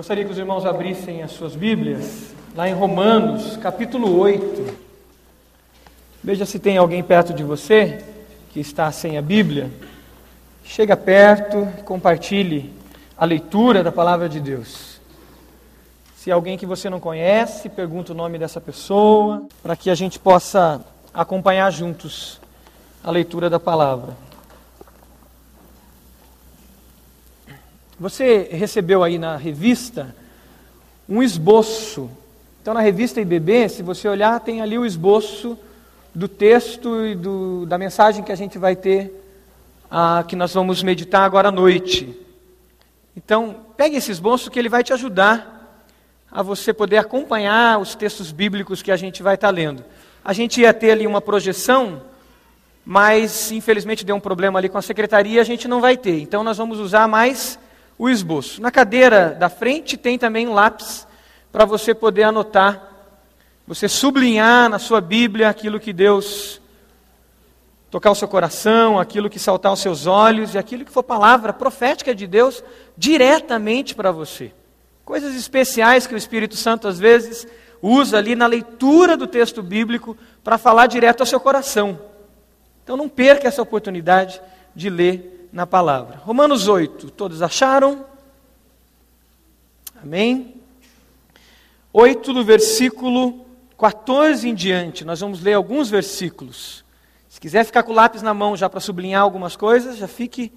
Gostaria que os irmãos abrissem as suas Bíblias, lá em Romanos, capítulo 8. Veja se tem alguém perto de você que está sem a Bíblia. Chega perto, compartilhe a leitura da palavra de Deus. Se alguém que você não conhece, pergunta o nome dessa pessoa, para que a gente possa acompanhar juntos a leitura da palavra. Você recebeu aí na revista um esboço. Então, na revista IBB, se você olhar, tem ali o esboço do texto e do, da mensagem que a gente vai ter, ah, que nós vamos meditar agora à noite. Então, pegue esse esboço que ele vai te ajudar a você poder acompanhar os textos bíblicos que a gente vai estar lendo. A gente ia ter ali uma projeção, mas infelizmente deu um problema ali com a secretaria, a gente não vai ter. Então, nós vamos usar mais o esboço. Na cadeira da frente tem também lápis para você poder anotar, você sublinhar na sua Bíblia aquilo que Deus tocar o seu coração, aquilo que saltar os seus olhos e aquilo que for palavra profética de Deus diretamente para você. Coisas especiais que o Espírito Santo às vezes usa ali na leitura do texto bíblico para falar direto ao seu coração. Então não perca essa oportunidade de ler na palavra. Romanos 8, todos acharam? Amém? 8 do versículo 14 em diante, nós vamos ler alguns versículos. Se quiser ficar com o lápis na mão já para sublinhar algumas coisas, já fique,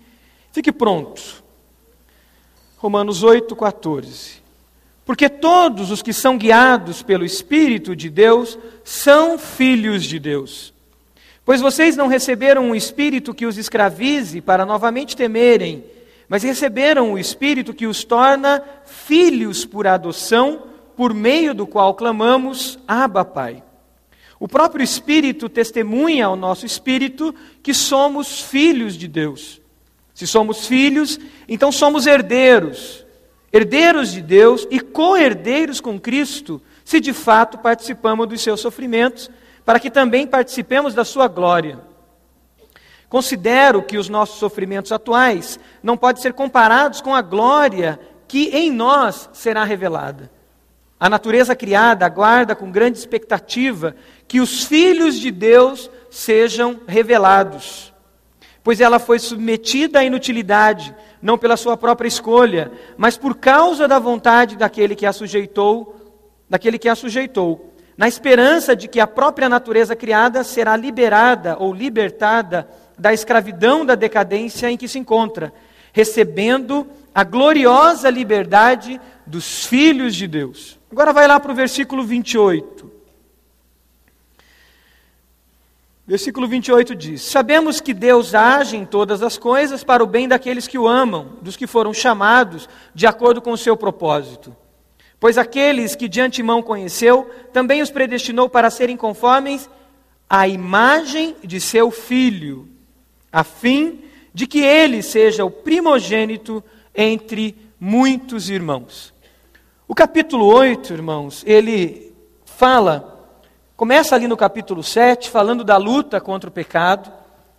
fique pronto. Romanos 8, 14. Porque todos os que são guiados pelo Espírito de Deus são filhos de Deus. Pois vocês não receberam um espírito que os escravize para novamente temerem, mas receberam o espírito que os torna filhos por adoção, por meio do qual clamamos: Abba, Pai. O próprio Espírito testemunha ao nosso espírito que somos filhos de Deus. Se somos filhos, então somos herdeiros, herdeiros de Deus e co-herdeiros com Cristo, se de fato participamos dos seus sofrimentos para que também participemos da sua glória. Considero que os nossos sofrimentos atuais não podem ser comparados com a glória que em nós será revelada. A natureza criada aguarda com grande expectativa que os filhos de Deus sejam revelados, pois ela foi submetida à inutilidade, não pela sua própria escolha, mas por causa da vontade daquele que a sujeitou, daquele que a sujeitou na esperança de que a própria natureza criada será liberada ou libertada da escravidão da decadência em que se encontra, recebendo a gloriosa liberdade dos filhos de Deus. Agora vai lá para o versículo 28. Versículo 28 diz: Sabemos que Deus age em todas as coisas para o bem daqueles que o amam, dos que foram chamados de acordo com o seu propósito. Pois aqueles que de antemão conheceu, também os predestinou para serem conformes à imagem de seu filho, a fim de que ele seja o primogênito entre muitos irmãos. O capítulo 8, irmãos, ele fala, começa ali no capítulo 7, falando da luta contra o pecado,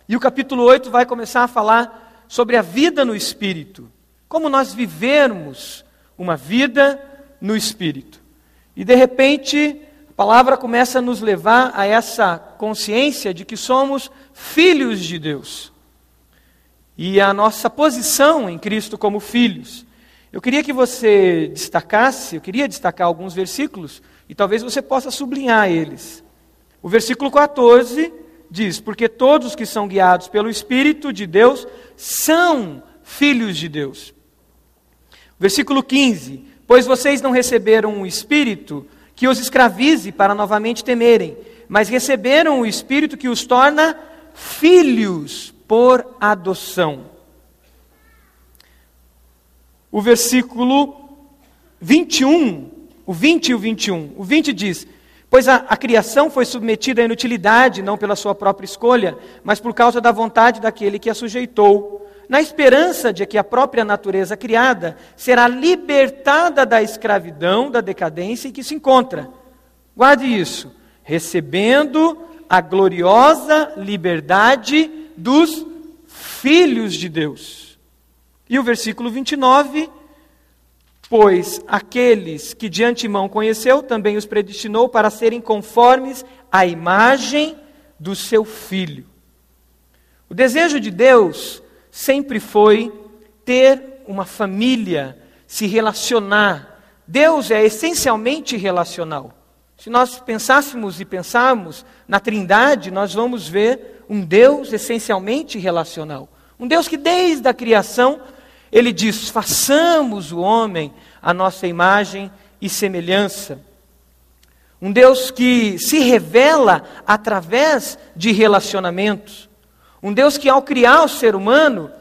e o capítulo 8 vai começar a falar sobre a vida no espírito, como nós vivermos uma vida no espírito. E de repente, a palavra começa a nos levar a essa consciência de que somos filhos de Deus. E a nossa posição em Cristo como filhos. Eu queria que você destacasse, eu queria destacar alguns versículos e talvez você possa sublinhar eles. O versículo 14 diz: Porque todos que são guiados pelo Espírito de Deus são filhos de Deus. Versículo 15: Pois vocês não receberam um espírito que os escravize para novamente temerem, mas receberam o espírito que os torna filhos por adoção. O versículo 21, o 20 e o 21. O 20 diz: Pois a, a, criação foi submetida à inutilidade, não pela sua própria escolha, mas por causa da vontade daquele que a sujeitou na esperança de que a própria natureza criada será libertada da escravidão, da decadência em que se encontra. Guarde isso, recebendo a gloriosa liberdade dos filhos de Deus. E o versículo 29 Pois aqueles que de antemão conheceu, também os predestinou para serem conformes à imagem do seu filho. O desejo de Deus sempre foi ter uma família, se relacionar. Deus é essencialmente relacional. Se nós pensássemos e pensarmos na Trindade, nós vamos ver um Deus essencialmente relacional. Um Deus que desde a criação ele diz: façamos o homem a nossa imagem e semelhança. Um Deus que se revela através de relacionamentos. Um Deus que, ao criar o ser humano,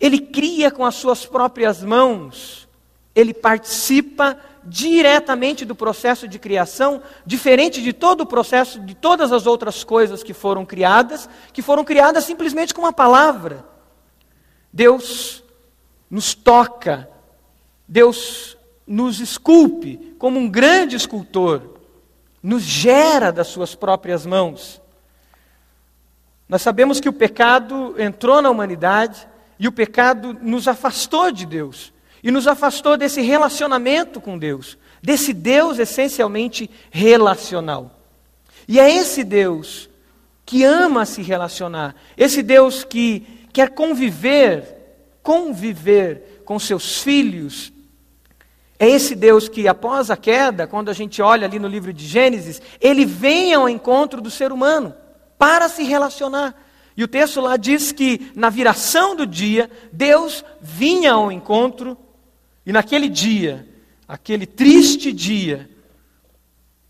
ele cria com as suas próprias mãos. Ele participa diretamente do processo de criação, diferente de todo o processo de todas as outras coisas que foram criadas, que foram criadas simplesmente com uma palavra. Deus nos toca, Deus nos esculpe como um grande escultor, nos gera das suas próprias mãos. Nós sabemos que o pecado entrou na humanidade e o pecado nos afastou de Deus e nos afastou desse relacionamento com Deus, desse Deus essencialmente relacional. E é esse Deus que ama se relacionar, esse Deus que quer conviver conviver com seus filhos. É esse Deus que, após a queda, quando a gente olha ali no livro de Gênesis, ele vem ao encontro do ser humano para se relacionar. E o texto lá diz que na viração do dia, Deus vinha ao encontro, e naquele dia, aquele triste dia,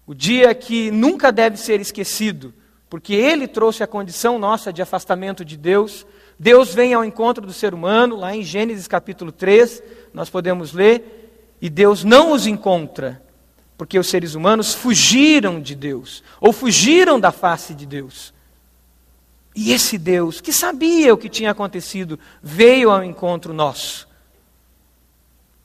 o dia que nunca deve ser esquecido, porque ele trouxe a condição nossa de afastamento de Deus, Deus vem ao encontro do ser humano, lá em Gênesis capítulo 3, nós podemos ler, e Deus não os encontra, porque os seres humanos fugiram de Deus, ou fugiram da face de Deus. E esse Deus, que sabia o que tinha acontecido, veio ao encontro nosso.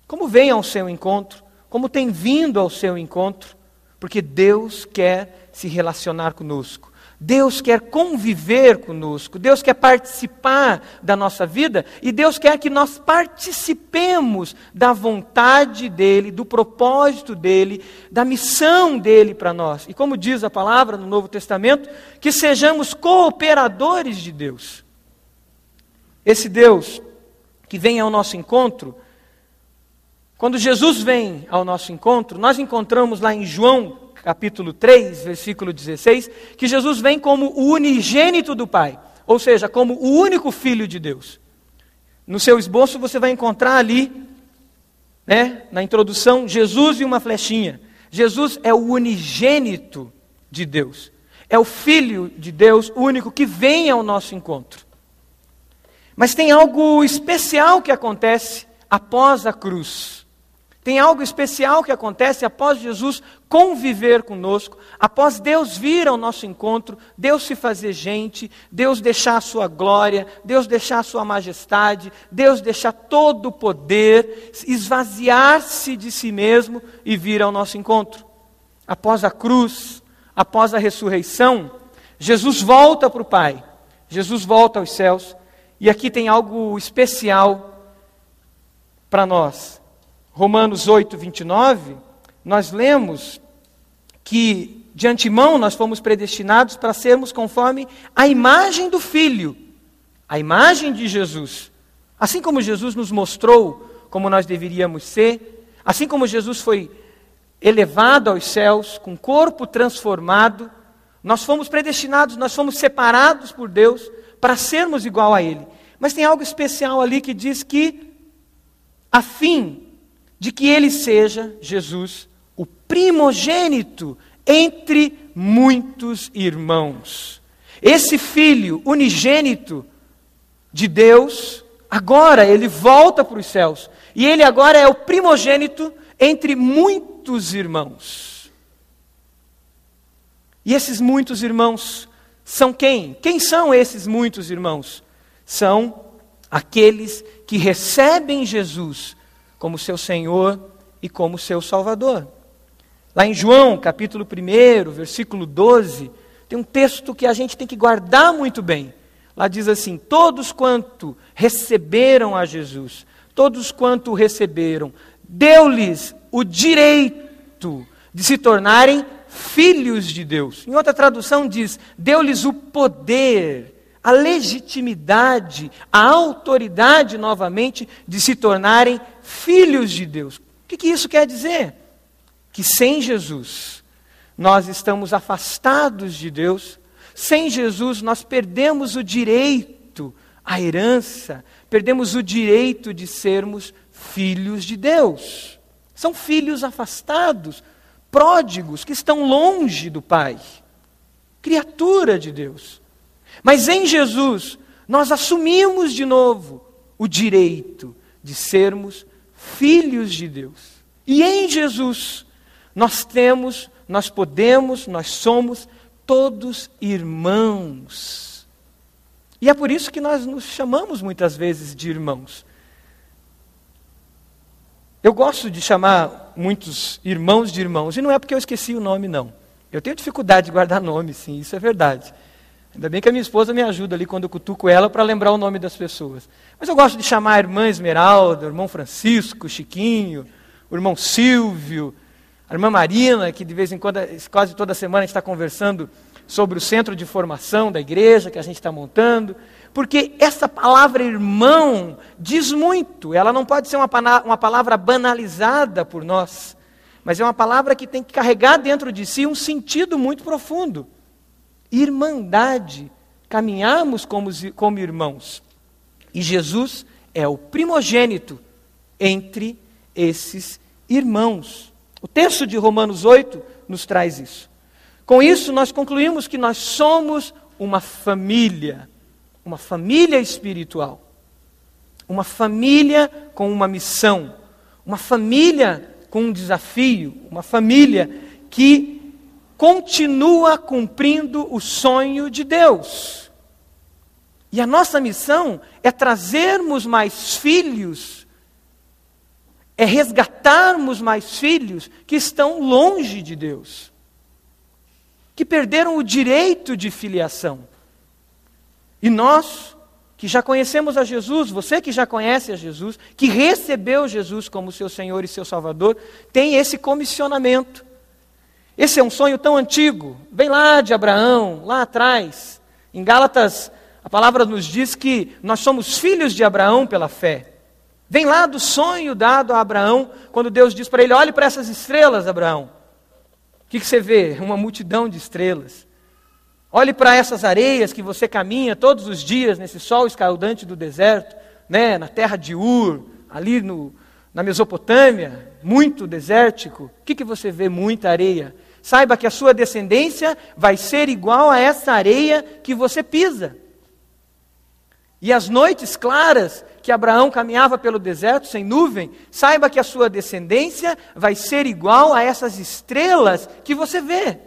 Como vem ao seu encontro? Como tem vindo ao seu encontro? Porque Deus quer se relacionar conosco. Deus quer conviver conosco, Deus quer participar da nossa vida e Deus quer que nós participemos da vontade dEle, do propósito dEle, da missão dEle para nós. E como diz a palavra no Novo Testamento, que sejamos cooperadores de Deus. Esse Deus que vem ao nosso encontro, quando Jesus vem ao nosso encontro, nós encontramos lá em João capítulo 3, versículo 16, que Jesus vem como o unigênito do Pai, ou seja, como o único filho de Deus. No seu esboço você vai encontrar ali, né, na introdução, Jesus e uma flechinha. Jesus é o unigênito de Deus. É o filho de Deus único que vem ao nosso encontro. Mas tem algo especial que acontece após a cruz. Tem algo especial que acontece após Jesus conviver conosco, após Deus vir ao nosso encontro, Deus se fazer gente, Deus deixar a sua glória, Deus deixar a sua majestade, Deus deixar todo o poder, esvaziar-se de si mesmo e vir ao nosso encontro. Após a cruz, após a ressurreição, Jesus volta para o Pai, Jesus volta aos céus, e aqui tem algo especial para nós. Romanos 8, 29, nós lemos que de antemão nós fomos predestinados para sermos conforme a imagem do Filho, a imagem de Jesus. Assim como Jesus nos mostrou como nós deveríamos ser, assim como Jesus foi elevado aos céus, com corpo transformado, nós fomos predestinados, nós fomos separados por Deus para sermos igual a Ele. Mas tem algo especial ali que diz que, a fim de que ele seja, Jesus, primogênito entre muitos irmãos. Esse filho unigênito de Deus, agora ele volta para os céus. E ele agora é o primogênito entre muitos irmãos. E esses muitos irmãos são quem? Quem são esses muitos irmãos? São aqueles que recebem Jesus como seu Senhor e como seu Salvador. Lá em João, capítulo 1, versículo 12, tem um texto que a gente tem que guardar muito bem. Lá diz assim: Todos quanto receberam a Jesus, todos quanto receberam, deu-lhes o direito de se tornarem filhos de Deus. Em outra tradução diz: deu-lhes o poder, a legitimidade, a autoridade novamente de se tornarem filhos de Deus. O que, que isso quer dizer? Que sem Jesus nós estamos afastados de Deus, sem Jesus nós perdemos o direito, a herança, perdemos o direito de sermos filhos de Deus. São filhos afastados, pródigos, que estão longe do Pai, criatura de Deus. Mas em Jesus, nós assumimos de novo o direito de sermos filhos de Deus. E em Jesus, nós temos, nós podemos, nós somos todos irmãos. E é por isso que nós nos chamamos muitas vezes de irmãos. Eu gosto de chamar muitos irmãos de irmãos, e não é porque eu esqueci o nome, não. Eu tenho dificuldade de guardar nome, sim, isso é verdade. Ainda bem que a minha esposa me ajuda ali quando eu cutuco ela para lembrar o nome das pessoas. Mas eu gosto de chamar a irmã Esmeralda, o irmão Francisco, Chiquinho, o irmão Silvio, a irmã Marina, que de vez em quando, quase toda semana, a gente está conversando sobre o centro de formação da igreja que a gente está montando. Porque essa palavra irmão diz muito, ela não pode ser uma, uma palavra banalizada por nós, mas é uma palavra que tem que carregar dentro de si um sentido muito profundo. Irmandade, caminhamos como, como irmãos. E Jesus é o primogênito entre esses irmãos. O texto de Romanos 8 nos traz isso. Com isso, nós concluímos que nós somos uma família uma família espiritual, uma família com uma missão, uma família com um desafio, uma família que continua cumprindo o sonho de Deus. E a nossa missão é trazermos mais filhos, é resgatarmos mais filhos que estão longe de Deus, que perderam o direito de filiação. E nós, que já conhecemos a Jesus, você que já conhece a Jesus, que recebeu Jesus como seu Senhor e seu Salvador, tem esse comissionamento. Esse é um sonho tão antigo, vem lá de Abraão, lá atrás. Em Gálatas, a palavra nos diz que nós somos filhos de Abraão pela fé. Vem lá do sonho dado a Abraão, quando Deus diz para ele: olhe para essas estrelas, Abraão. O que, que você vê? Uma multidão de estrelas. Olhe para essas areias que você caminha todos os dias nesse sol escaldante do deserto, né, na terra de Ur, ali no, na Mesopotâmia, muito desértico. O que, que você vê? Muita areia. Saiba que a sua descendência vai ser igual a essa areia que você pisa. E as noites claras que Abraão caminhava pelo deserto sem nuvem, saiba que a sua descendência vai ser igual a essas estrelas que você vê.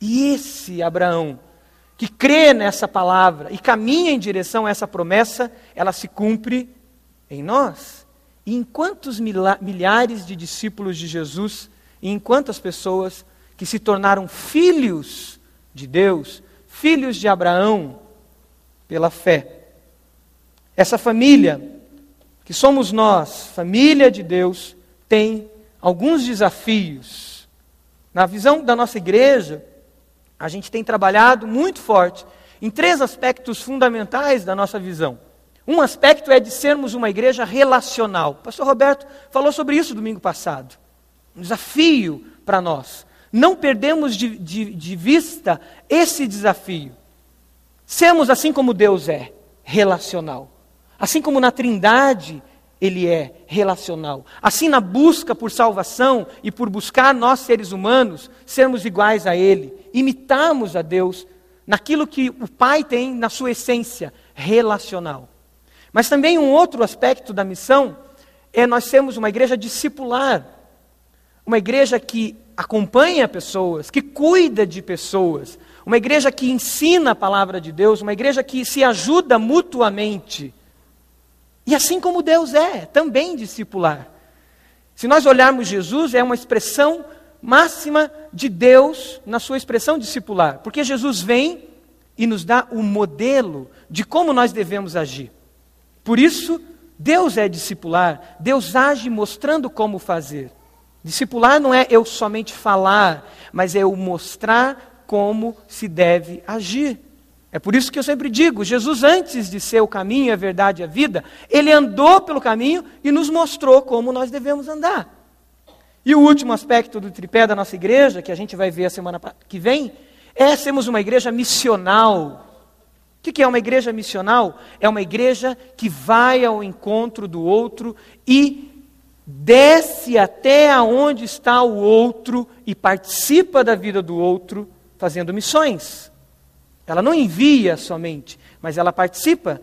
E esse Abraão, que crê nessa palavra e caminha em direção a essa promessa, ela se cumpre em nós. E em quantos milhares de discípulos de Jesus, e em quantas pessoas que se tornaram filhos de Deus, filhos de Abraão, pela fé. Essa família, que somos nós, família de Deus, tem alguns desafios. Na visão da nossa igreja, a gente tem trabalhado muito forte em três aspectos fundamentais da nossa visão. Um aspecto é de sermos uma igreja relacional. O pastor Roberto falou sobre isso domingo passado. Um desafio para nós. Não perdemos de, de, de vista esse desafio. Sermos assim como Deus é, relacional. Assim como na Trindade ele é relacional. Assim, na busca por salvação e por buscar nós, seres humanos, sermos iguais a Ele, imitarmos a Deus naquilo que o Pai tem na sua essência, relacional. Mas também um outro aspecto da missão é nós sermos uma igreja discipular, uma igreja que acompanha pessoas, que cuida de pessoas, uma igreja que ensina a palavra de Deus, uma igreja que se ajuda mutuamente. E assim como Deus é, também discipular. Se nós olharmos Jesus, é uma expressão máxima de Deus na sua expressão discipular, porque Jesus vem e nos dá o modelo de como nós devemos agir. Por isso, Deus é discipular, Deus age mostrando como fazer. Discipular não é eu somente falar, mas é eu mostrar como se deve agir. É por isso que eu sempre digo: Jesus, antes de ser o caminho, a verdade e a vida, ele andou pelo caminho e nos mostrou como nós devemos andar. E o último aspecto do tripé da nossa igreja, que a gente vai ver a semana que vem, é sermos uma igreja missional. O que é uma igreja missional? É uma igreja que vai ao encontro do outro e desce até aonde está o outro e participa da vida do outro fazendo missões. Ela não envia somente, mas ela participa.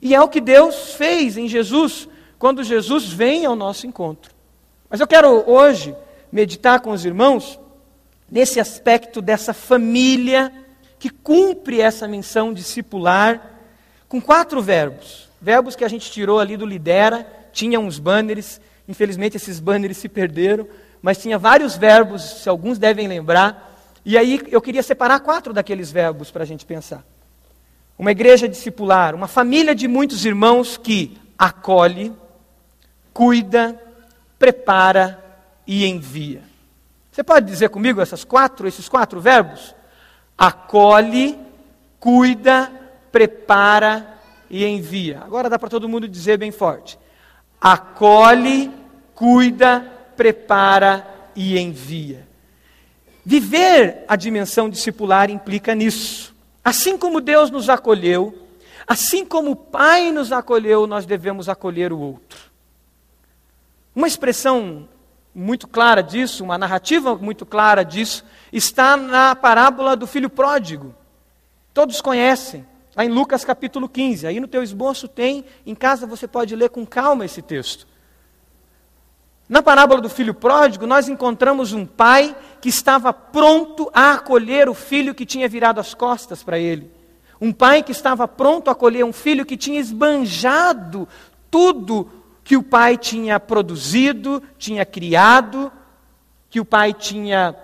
E é o que Deus fez em Jesus, quando Jesus vem ao nosso encontro. Mas eu quero hoje meditar com os irmãos nesse aspecto dessa família que cumpre essa missão discipular com quatro verbos. Verbos que a gente tirou ali do Lidera, tinha uns banners, infelizmente esses banners se perderam, mas tinha vários verbos, se alguns devem lembrar. E aí eu queria separar quatro daqueles verbos para a gente pensar. Uma igreja discipular, uma família de muitos irmãos que acolhe, cuida, prepara e envia. Você pode dizer comigo essas quatro, esses quatro verbos? acolhe, cuida, prepara e envia. Agora dá para todo mundo dizer bem forte: acolhe, cuida, prepara e envia. Viver a dimensão discipular implica nisso. Assim como Deus nos acolheu, assim como o Pai nos acolheu, nós devemos acolher o outro. Uma expressão muito clara disso, uma narrativa muito clara disso, está na parábola do filho pródigo. Todos conhecem, lá em Lucas capítulo 15. Aí no teu esboço tem, em casa você pode ler com calma esse texto. Na parábola do filho pródigo, nós encontramos um pai que estava pronto a acolher o filho que tinha virado as costas para ele. Um pai que estava pronto a acolher um filho que tinha esbanjado tudo que o pai tinha produzido, tinha criado, que o pai tinha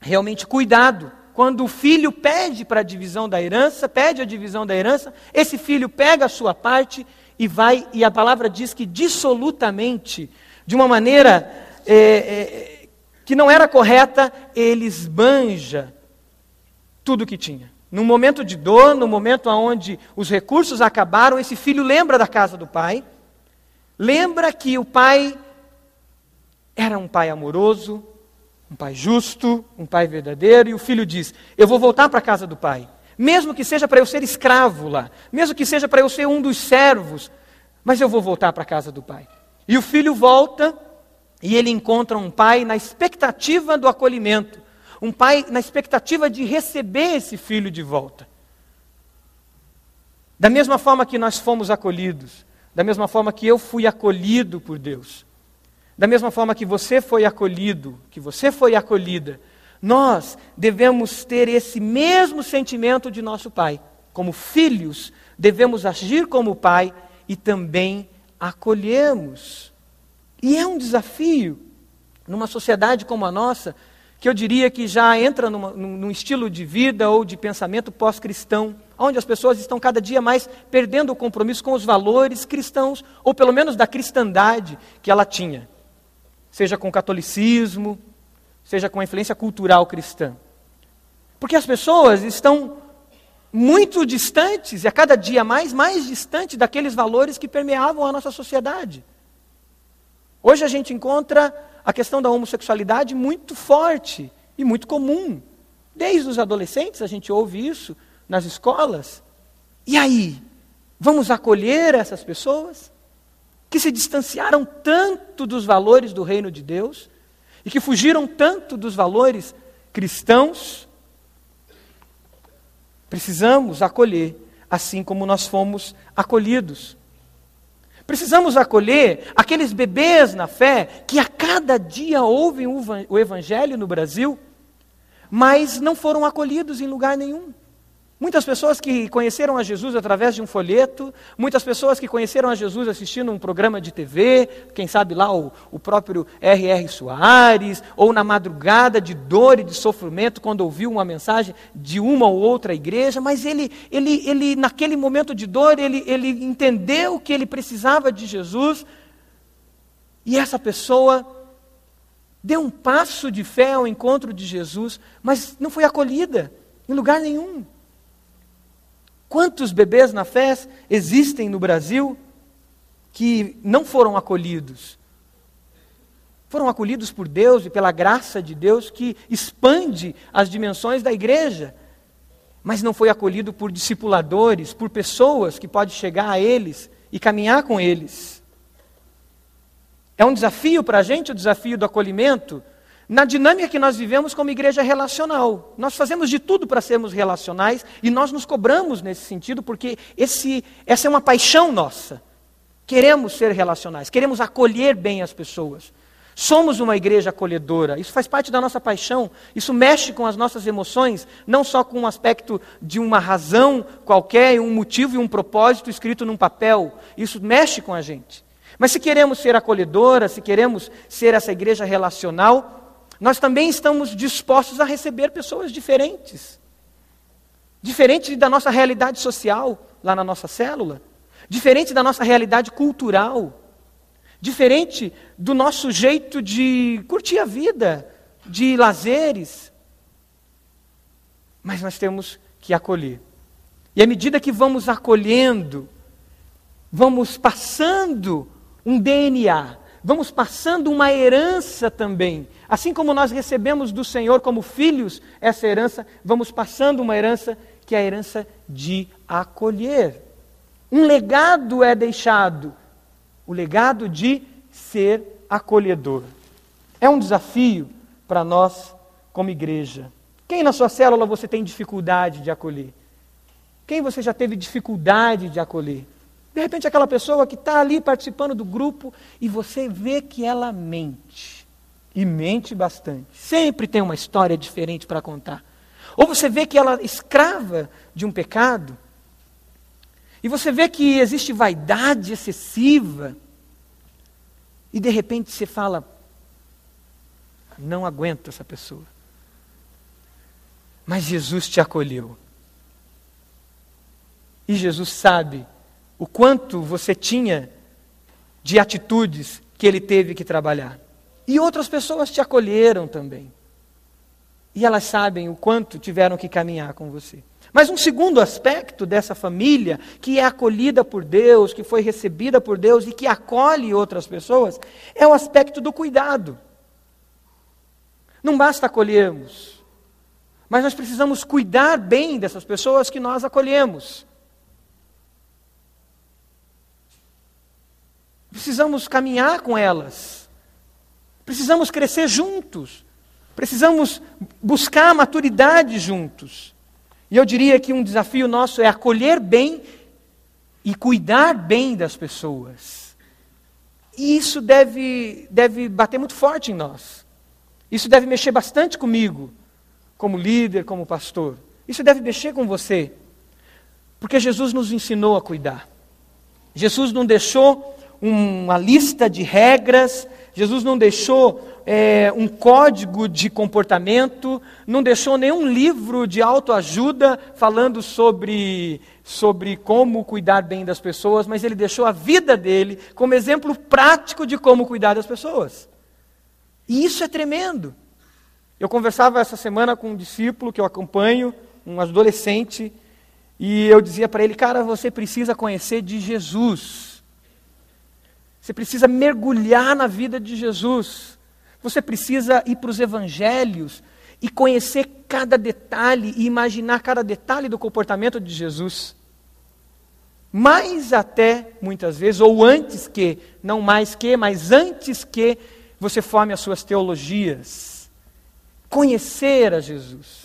realmente cuidado. Quando o filho pede para a divisão da herança, pede a divisão da herança, esse filho pega a sua parte e vai, e a palavra diz que dissolutamente, de uma maneira é, é, que não era correta, ele esbanja tudo o que tinha. No momento de dor, no momento onde os recursos acabaram, esse filho lembra da casa do pai, lembra que o pai era um pai amoroso, um pai justo, um pai verdadeiro, e o filho diz: Eu vou voltar para a casa do pai, mesmo que seja para eu ser escravo lá, mesmo que seja para eu ser um dos servos, mas eu vou voltar para a casa do pai. E o filho volta e ele encontra um pai na expectativa do acolhimento, um pai na expectativa de receber esse filho de volta. Da mesma forma que nós fomos acolhidos, da mesma forma que eu fui acolhido por Deus, da mesma forma que você foi acolhido, que você foi acolhida, nós devemos ter esse mesmo sentimento de nosso Pai. Como filhos, devemos agir como Pai e também acolhemos. E é um desafio numa sociedade como a nossa, que eu diria que já entra numa, num estilo de vida ou de pensamento pós-cristão, onde as pessoas estão cada dia mais perdendo o compromisso com os valores cristãos, ou pelo menos da cristandade que ela tinha seja com o catolicismo, seja com a influência cultural cristã. Porque as pessoas estão muito distantes, e a cada dia mais, mais distantes daqueles valores que permeavam a nossa sociedade. Hoje a gente encontra a questão da homossexualidade muito forte e muito comum. Desde os adolescentes a gente ouve isso nas escolas. E aí? Vamos acolher essas pessoas? que se distanciaram tanto dos valores do reino de Deus e que fugiram tanto dos valores cristãos, precisamos acolher, assim como nós fomos acolhidos. Precisamos acolher aqueles bebês na fé que a cada dia ouvem o Evangelho no Brasil, mas não foram acolhidos em lugar nenhum. Muitas pessoas que conheceram a Jesus através de um folheto, muitas pessoas que conheceram a Jesus assistindo um programa de TV, quem sabe lá o, o próprio R.R. Soares, ou na madrugada de dor e de sofrimento, quando ouviu uma mensagem de uma ou outra igreja, mas ele, ele, ele naquele momento de dor, ele, ele entendeu que ele precisava de Jesus, e essa pessoa deu um passo de fé ao encontro de Jesus, mas não foi acolhida em lugar nenhum. Quantos bebês na fé existem no Brasil que não foram acolhidos? Foram acolhidos por Deus e pela graça de Deus que expande as dimensões da igreja, mas não foi acolhido por discipuladores, por pessoas que pode chegar a eles e caminhar com eles. É um desafio para a gente o desafio do acolhimento, na dinâmica que nós vivemos como igreja relacional. Nós fazemos de tudo para sermos relacionais e nós nos cobramos nesse sentido, porque esse, essa é uma paixão nossa. Queremos ser relacionais, queremos acolher bem as pessoas. Somos uma igreja acolhedora, isso faz parte da nossa paixão, isso mexe com as nossas emoções, não só com o um aspecto de uma razão qualquer, um motivo e um propósito escrito num papel, isso mexe com a gente. Mas se queremos ser acolhedora, se queremos ser essa igreja relacional, nós também estamos dispostos a receber pessoas diferentes. Diferente da nossa realidade social, lá na nossa célula. Diferente da nossa realidade cultural. Diferente do nosso jeito de curtir a vida, de lazeres. Mas nós temos que acolher. E à medida que vamos acolhendo, vamos passando um DNA, vamos passando uma herança também Assim como nós recebemos do Senhor como filhos essa herança, vamos passando uma herança que é a herança de acolher. Um legado é deixado, o legado de ser acolhedor. É um desafio para nós como igreja. Quem na sua célula você tem dificuldade de acolher? Quem você já teve dificuldade de acolher? De repente, aquela pessoa que está ali participando do grupo e você vê que ela mente e mente bastante. Sempre tem uma história diferente para contar. Ou você vê que ela é escrava de um pecado, e você vê que existe vaidade excessiva, e de repente você fala: não aguento essa pessoa. Mas Jesus te acolheu. E Jesus sabe o quanto você tinha de atitudes que ele teve que trabalhar. E outras pessoas te acolheram também. E elas sabem o quanto tiveram que caminhar com você. Mas um segundo aspecto dessa família, que é acolhida por Deus, que foi recebida por Deus e que acolhe outras pessoas, é o aspecto do cuidado. Não basta acolhermos, mas nós precisamos cuidar bem dessas pessoas que nós acolhemos. Precisamos caminhar com elas. Precisamos crescer juntos. Precisamos buscar a maturidade juntos. E eu diria que um desafio nosso é acolher bem e cuidar bem das pessoas. E isso deve, deve bater muito forte em nós. Isso deve mexer bastante comigo, como líder, como pastor. Isso deve mexer com você. Porque Jesus nos ensinou a cuidar. Jesus não deixou uma lista de regras, Jesus não deixou é, um código de comportamento, não deixou nenhum livro de autoajuda falando sobre, sobre como cuidar bem das pessoas, mas ele deixou a vida dele como exemplo prático de como cuidar das pessoas. E isso é tremendo. Eu conversava essa semana com um discípulo que eu acompanho, um adolescente, e eu dizia para ele, cara, você precisa conhecer de Jesus. Você precisa mergulhar na vida de Jesus. Você precisa ir para os evangelhos e conhecer cada detalhe e imaginar cada detalhe do comportamento de Jesus. Mais até, muitas vezes, ou antes que, não mais que, mas antes que você forme as suas teologias. Conhecer a Jesus.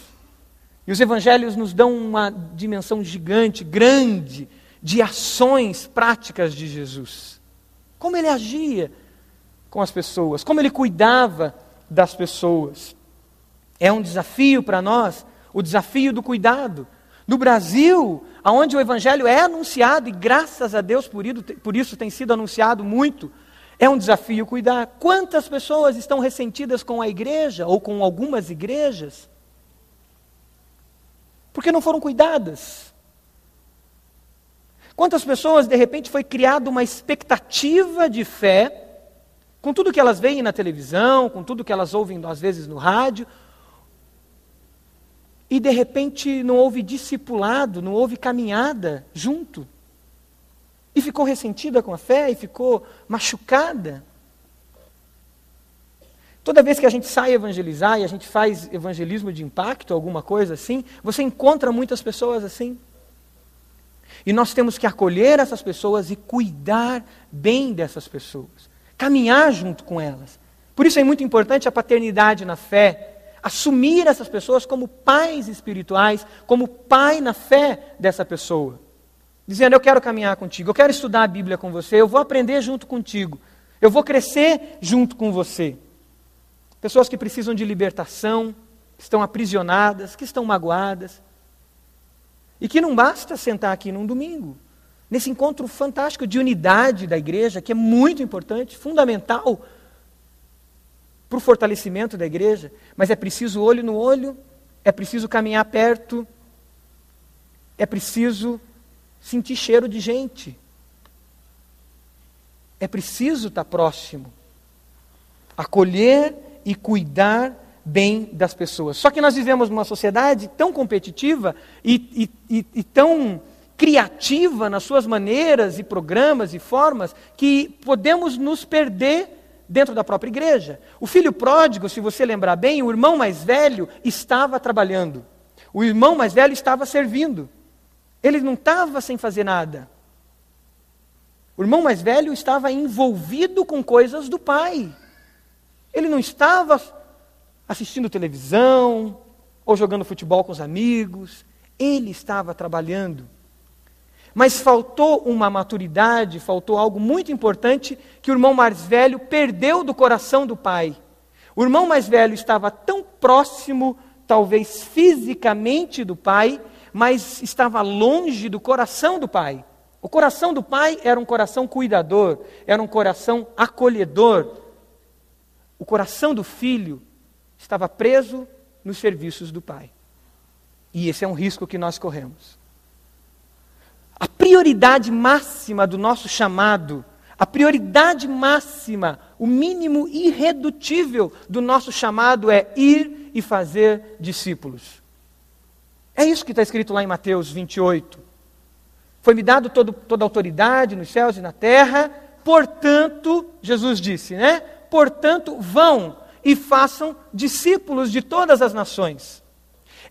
E os evangelhos nos dão uma dimensão gigante, grande, de ações práticas de Jesus como ele agia com as pessoas, como ele cuidava das pessoas. É um desafio para nós, o desafio do cuidado. No Brasil, onde o Evangelho é anunciado, e graças a Deus por isso tem sido anunciado muito, é um desafio cuidar. Quantas pessoas estão ressentidas com a igreja ou com algumas igrejas? Porque não foram cuidadas. Quantas pessoas, de repente, foi criada uma expectativa de fé, com tudo que elas veem na televisão, com tudo que elas ouvem, às vezes, no rádio, e de repente não houve discipulado, não houve caminhada junto. E ficou ressentida com a fé e ficou machucada. Toda vez que a gente sai evangelizar e a gente faz evangelismo de impacto, alguma coisa assim, você encontra muitas pessoas assim. E nós temos que acolher essas pessoas e cuidar bem dessas pessoas, caminhar junto com elas. Por isso é muito importante a paternidade na fé, assumir essas pessoas como pais espirituais, como pai na fé dessa pessoa. Dizendo: Eu quero caminhar contigo, eu quero estudar a Bíblia com você, eu vou aprender junto contigo, eu vou crescer junto com você. Pessoas que precisam de libertação, que estão aprisionadas, que estão magoadas. E que não basta sentar aqui num domingo, nesse encontro fantástico de unidade da igreja, que é muito importante, fundamental para o fortalecimento da igreja, mas é preciso olho no olho, é preciso caminhar perto, é preciso sentir cheiro de gente. É preciso estar próximo, acolher e cuidar bem das pessoas. Só que nós vivemos numa sociedade tão competitiva e, e, e, e tão criativa nas suas maneiras e programas e formas que podemos nos perder dentro da própria igreja. O filho pródigo, se você lembrar bem, o irmão mais velho estava trabalhando. O irmão mais velho estava servindo. Ele não estava sem fazer nada. O irmão mais velho estava envolvido com coisas do pai. Ele não estava assistindo televisão ou jogando futebol com os amigos. Ele estava trabalhando. Mas faltou uma maturidade, faltou algo muito importante que o irmão mais velho perdeu do coração do pai. O irmão mais velho estava tão próximo, talvez fisicamente, do pai, mas estava longe do coração do pai. O coração do pai era um coração cuidador, era um coração acolhedor. O coração do filho estava preso nos serviços do pai. E esse é um risco que nós corremos. A prioridade máxima do nosso chamado, a prioridade máxima, o mínimo irredutível do nosso chamado é ir e fazer discípulos. É isso que está escrito lá em Mateus 28. Foi-me dado todo, toda a autoridade nos céus e na terra, portanto, Jesus disse, né? Portanto, vão e façam discípulos de todas as nações.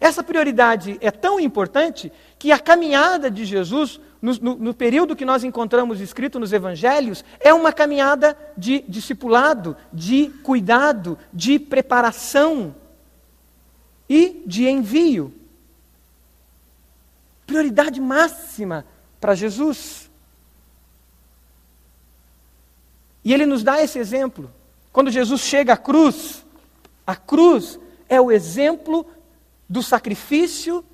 Essa prioridade é tão importante que a caminhada de Jesus, no, no, no, período que nós encontramos escrito nos evangelhos, é uma caminhada de discipulado, de cuidado, de preparação e de envio prioridade máxima para Jesus. E ele nos dá esse exemplo. Quando Jesus chega à cruz, a cruz é o exemplo do sacrifício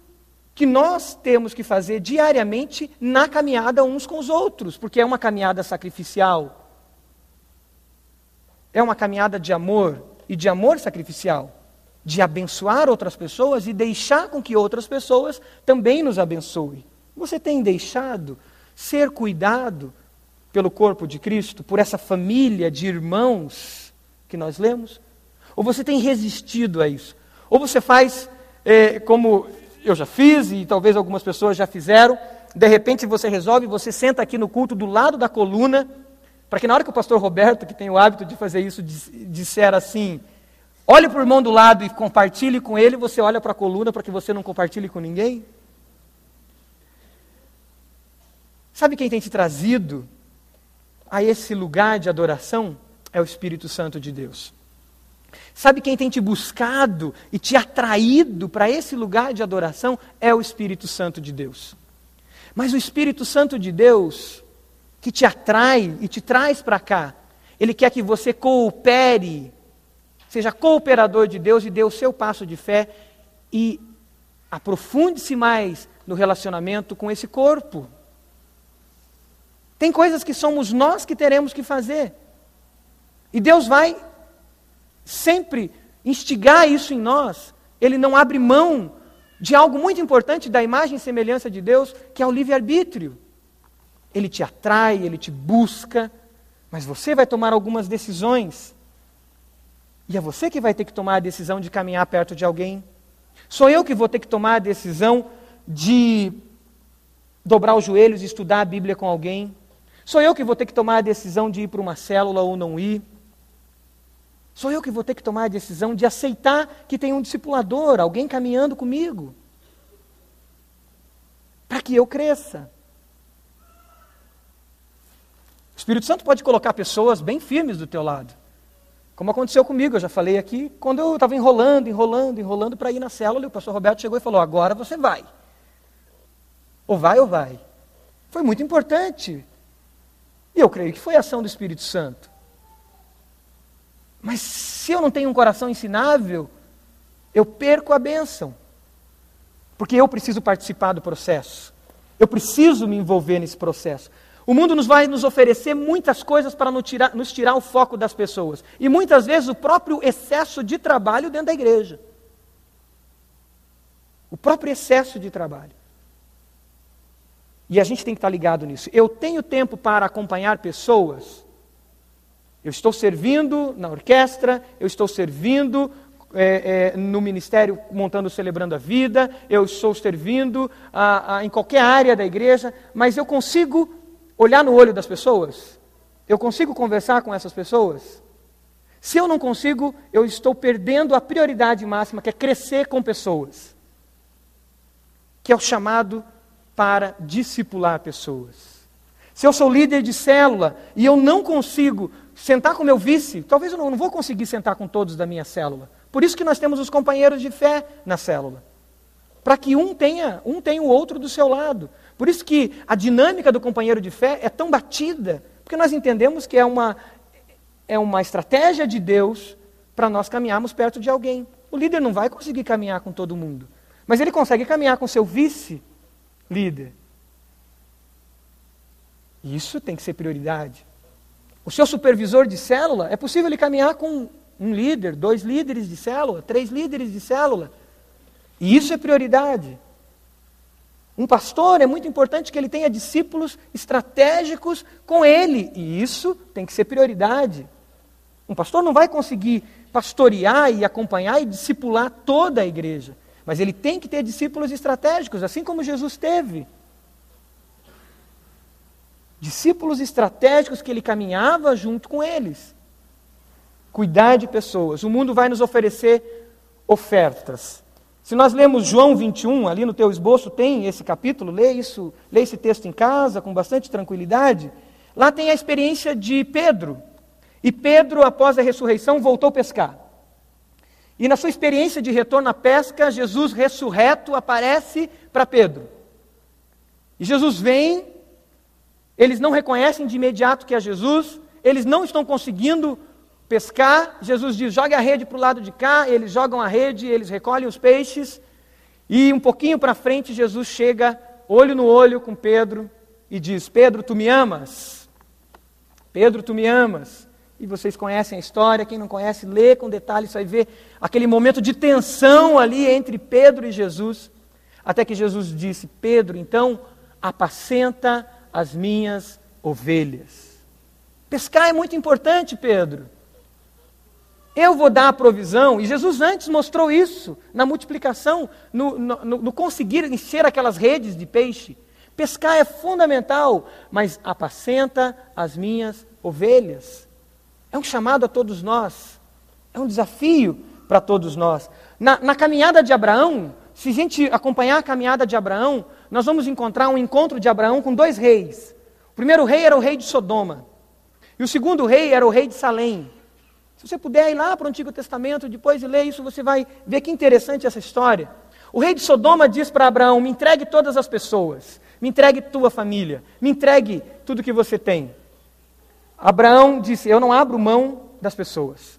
que nós temos que fazer diariamente na caminhada uns com os outros, porque é uma caminhada sacrificial. É uma caminhada de amor e de amor sacrificial de abençoar outras pessoas e deixar com que outras pessoas também nos abençoem. Você tem deixado ser cuidado pelo corpo de Cristo, por essa família de irmãos que nós lemos? Ou você tem resistido a isso? Ou você faz é, como eu já fiz e talvez algumas pessoas já fizeram, de repente você resolve, você senta aqui no culto do lado da coluna, para que na hora que o pastor Roberto, que tem o hábito de fazer isso, disser assim: Olhe para o irmão do lado e compartilhe com ele, você olha para a coluna para que você não compartilhe com ninguém? Sabe quem tem te trazido a esse lugar de adoração? É o Espírito Santo de Deus. Sabe quem tem te buscado e te atraído para esse lugar de adoração? É o Espírito Santo de Deus. Mas o Espírito Santo de Deus, que te atrai e te traz para cá, ele quer que você coopere Seja cooperador de Deus e dê o seu passo de fé e aprofunde-se mais no relacionamento com esse corpo. Tem coisas que somos nós que teremos que fazer. E Deus vai sempre instigar isso em nós. Ele não abre mão de algo muito importante da imagem e semelhança de Deus, que é o livre-arbítrio. Ele te atrai, ele te busca, mas você vai tomar algumas decisões. E é você que vai ter que tomar a decisão de caminhar perto de alguém. Sou eu que vou ter que tomar a decisão de dobrar os joelhos e estudar a Bíblia com alguém. Sou eu que vou ter que tomar a decisão de ir para uma célula ou não ir. Sou eu que vou ter que tomar a decisão de aceitar que tem um discipulador, alguém caminhando comigo, para que eu cresça. O Espírito Santo pode colocar pessoas bem firmes do teu lado. Como aconteceu comigo, eu já falei aqui, quando eu estava enrolando, enrolando, enrolando para ir na célula, o pastor Roberto chegou e falou: agora você vai. Ou vai ou vai. Foi muito importante. E eu creio que foi ação do Espírito Santo. Mas se eu não tenho um coração ensinável, eu perco a bênção. Porque eu preciso participar do processo. Eu preciso me envolver nesse processo. O mundo nos vai nos oferecer muitas coisas para nos tirar, nos tirar o foco das pessoas. E muitas vezes o próprio excesso de trabalho dentro da igreja. O próprio excesso de trabalho. E a gente tem que estar ligado nisso. Eu tenho tempo para acompanhar pessoas. Eu estou servindo na orquestra, eu estou servindo é, é, no ministério montando Celebrando a Vida, eu estou servindo a, a, em qualquer área da igreja, mas eu consigo olhar no olho das pessoas? Eu consigo conversar com essas pessoas? Se eu não consigo, eu estou perdendo a prioridade máxima, que é crescer com pessoas, que é o chamado para discipular pessoas. Se eu sou líder de célula e eu não consigo sentar com meu vice, talvez eu não, não vou conseguir sentar com todos da minha célula. Por isso que nós temos os companheiros de fé na célula. Para que um tenha, um tenha o outro do seu lado. Por isso que a dinâmica do companheiro de fé é tão batida, porque nós entendemos que é uma, é uma estratégia de Deus para nós caminharmos perto de alguém. O líder não vai conseguir caminhar com todo mundo, mas ele consegue caminhar com seu vice líder. Isso tem que ser prioridade. O seu supervisor de célula, é possível ele caminhar com um líder, dois líderes de célula, três líderes de célula. E isso é prioridade. Um pastor é muito importante que ele tenha discípulos estratégicos com ele, e isso tem que ser prioridade. Um pastor não vai conseguir pastorear e acompanhar e discipular toda a igreja. Mas ele tem que ter discípulos estratégicos, assim como Jesus teve. Discípulos estratégicos que ele caminhava junto com eles. Cuidar de pessoas. O mundo vai nos oferecer ofertas. Se nós lemos João 21, ali no teu esboço tem esse capítulo, lê isso, lê esse texto em casa com bastante tranquilidade. Lá tem a experiência de Pedro. E Pedro, após a ressurreição, voltou a pescar. E na sua experiência de retorno à pesca, Jesus ressurreto aparece para Pedro. E Jesus vem, eles não reconhecem de imediato que é Jesus, eles não estão conseguindo pescar. Jesus diz: jogue a rede para o lado de cá, eles jogam a rede, eles recolhem os peixes. E um pouquinho para frente, Jesus chega, olho no olho com Pedro, e diz: Pedro, tu me amas? Pedro, tu me amas? E vocês conhecem a história, quem não conhece, lê com detalhes, vai ver aquele momento de tensão ali entre Pedro e Jesus, até que Jesus disse: Pedro, então, apacenta as minhas ovelhas. Pescar é muito importante, Pedro. Eu vou dar a provisão, e Jesus antes mostrou isso na multiplicação, no, no, no conseguir encher aquelas redes de peixe. Pescar é fundamental, mas apacenta as minhas ovelhas. É um chamado a todos nós. É um desafio para todos nós. Na, na, caminhada de Abraão, se a gente acompanhar a caminhada de Abraão, nós vamos encontrar um encontro de Abraão com dois reis. O primeiro rei era o rei de Sodoma. E o segundo rei era o rei de Salém. Se você puder ir lá para o Antigo Testamento depois e ler isso, você vai ver que interessante essa história. O rei de Sodoma diz para Abraão: Me entregue todas as pessoas, me entregue tua família, me entregue tudo que você tem. Abraão disse: Eu não abro mão das pessoas.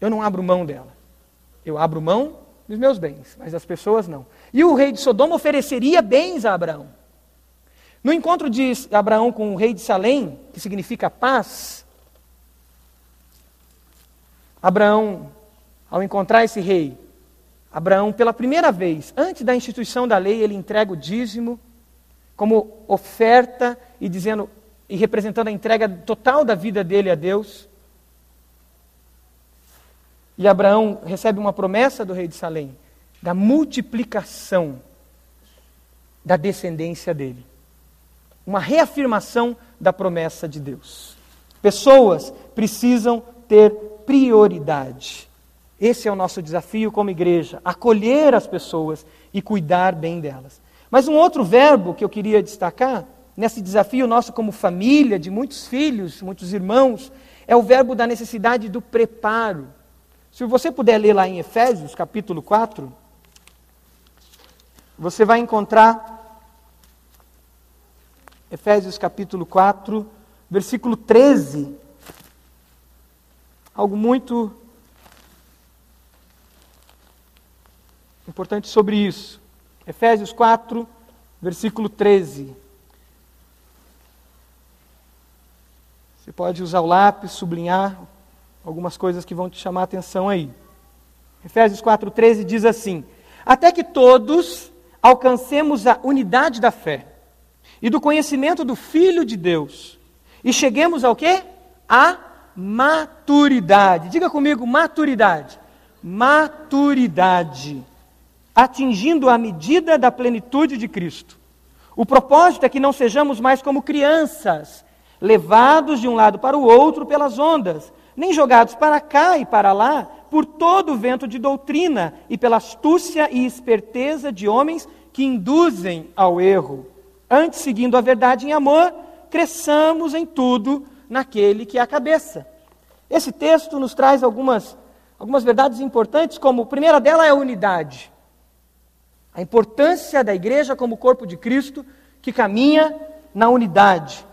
Eu não abro mão dela. Eu abro mão dos meus bens, mas as pessoas não. E o rei de Sodoma ofereceria bens a Abraão. No encontro de Abraão com o rei de Salém, que significa paz, Abraão, ao encontrar esse rei, Abraão, pela primeira vez, antes da instituição da lei, ele entrega o dízimo como oferta e dizendo e representando a entrega total da vida dele a Deus. E Abraão recebe uma promessa do rei de Salém da multiplicação da descendência dele. Uma reafirmação da promessa de Deus. Pessoas precisam ter prioridade. Esse é o nosso desafio como igreja: acolher as pessoas e cuidar bem delas. Mas um outro verbo que eu queria destacar, nesse desafio nosso como família, de muitos filhos, muitos irmãos, é o verbo da necessidade do preparo. Se você puder ler lá em Efésios, capítulo 4, você vai encontrar Efésios capítulo 4, versículo 13. Algo muito importante sobre isso. Efésios 4, versículo 13. Você pode usar o lápis, sublinhar algumas coisas que vão te chamar a atenção aí. Efésios 4,13 diz assim: Até que todos alcancemos a unidade da fé e do conhecimento do Filho de Deus e cheguemos ao quê? A maturidade. Diga comigo, maturidade. Maturidade. Atingindo a medida da plenitude de Cristo. O propósito é que não sejamos mais como crianças, levados de um lado para o outro pelas ondas, nem jogados para cá e para lá por todo o vento de doutrina e pela astúcia e esperteza de homens que induzem ao erro. Antes, seguindo a verdade em amor, cresçamos em tudo naquele que é a cabeça. Esse texto nos traz algumas, algumas verdades importantes, como a primeira dela é a unidade. A importância da igreja como corpo de Cristo que caminha na unidade.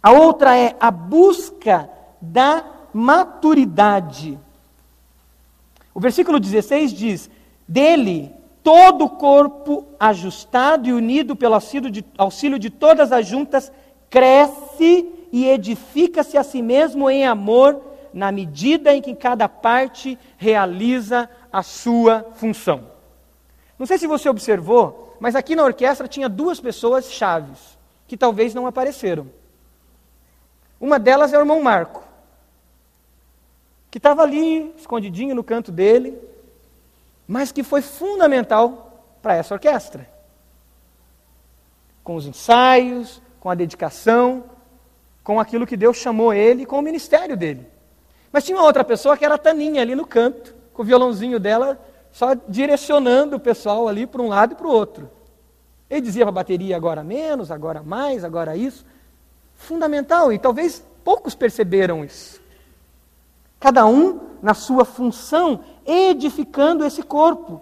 A outra é a busca da maturidade. O versículo 16 diz: Dele todo o corpo ajustado e unido pelo auxílio de, auxílio de todas as juntas cresce e edifica-se a si mesmo em amor, na medida em que cada parte realiza a sua função. Não sei se você observou, mas aqui na orquestra tinha duas pessoas chaves que talvez não apareceram. Uma delas é o irmão Marco que estava ali, escondidinho no canto dele, mas que foi fundamental para essa orquestra. Com os ensaios, com a dedicação, com aquilo que Deus chamou ele, com o ministério dele. Mas tinha uma outra pessoa que era a Taninha ali no canto, com o violãozinho dela, só direcionando o pessoal ali para um lado e para o outro. Ele dizia para a bateria agora menos, agora mais, agora isso. Fundamental, e talvez poucos perceberam isso cada um na sua função, edificando esse corpo.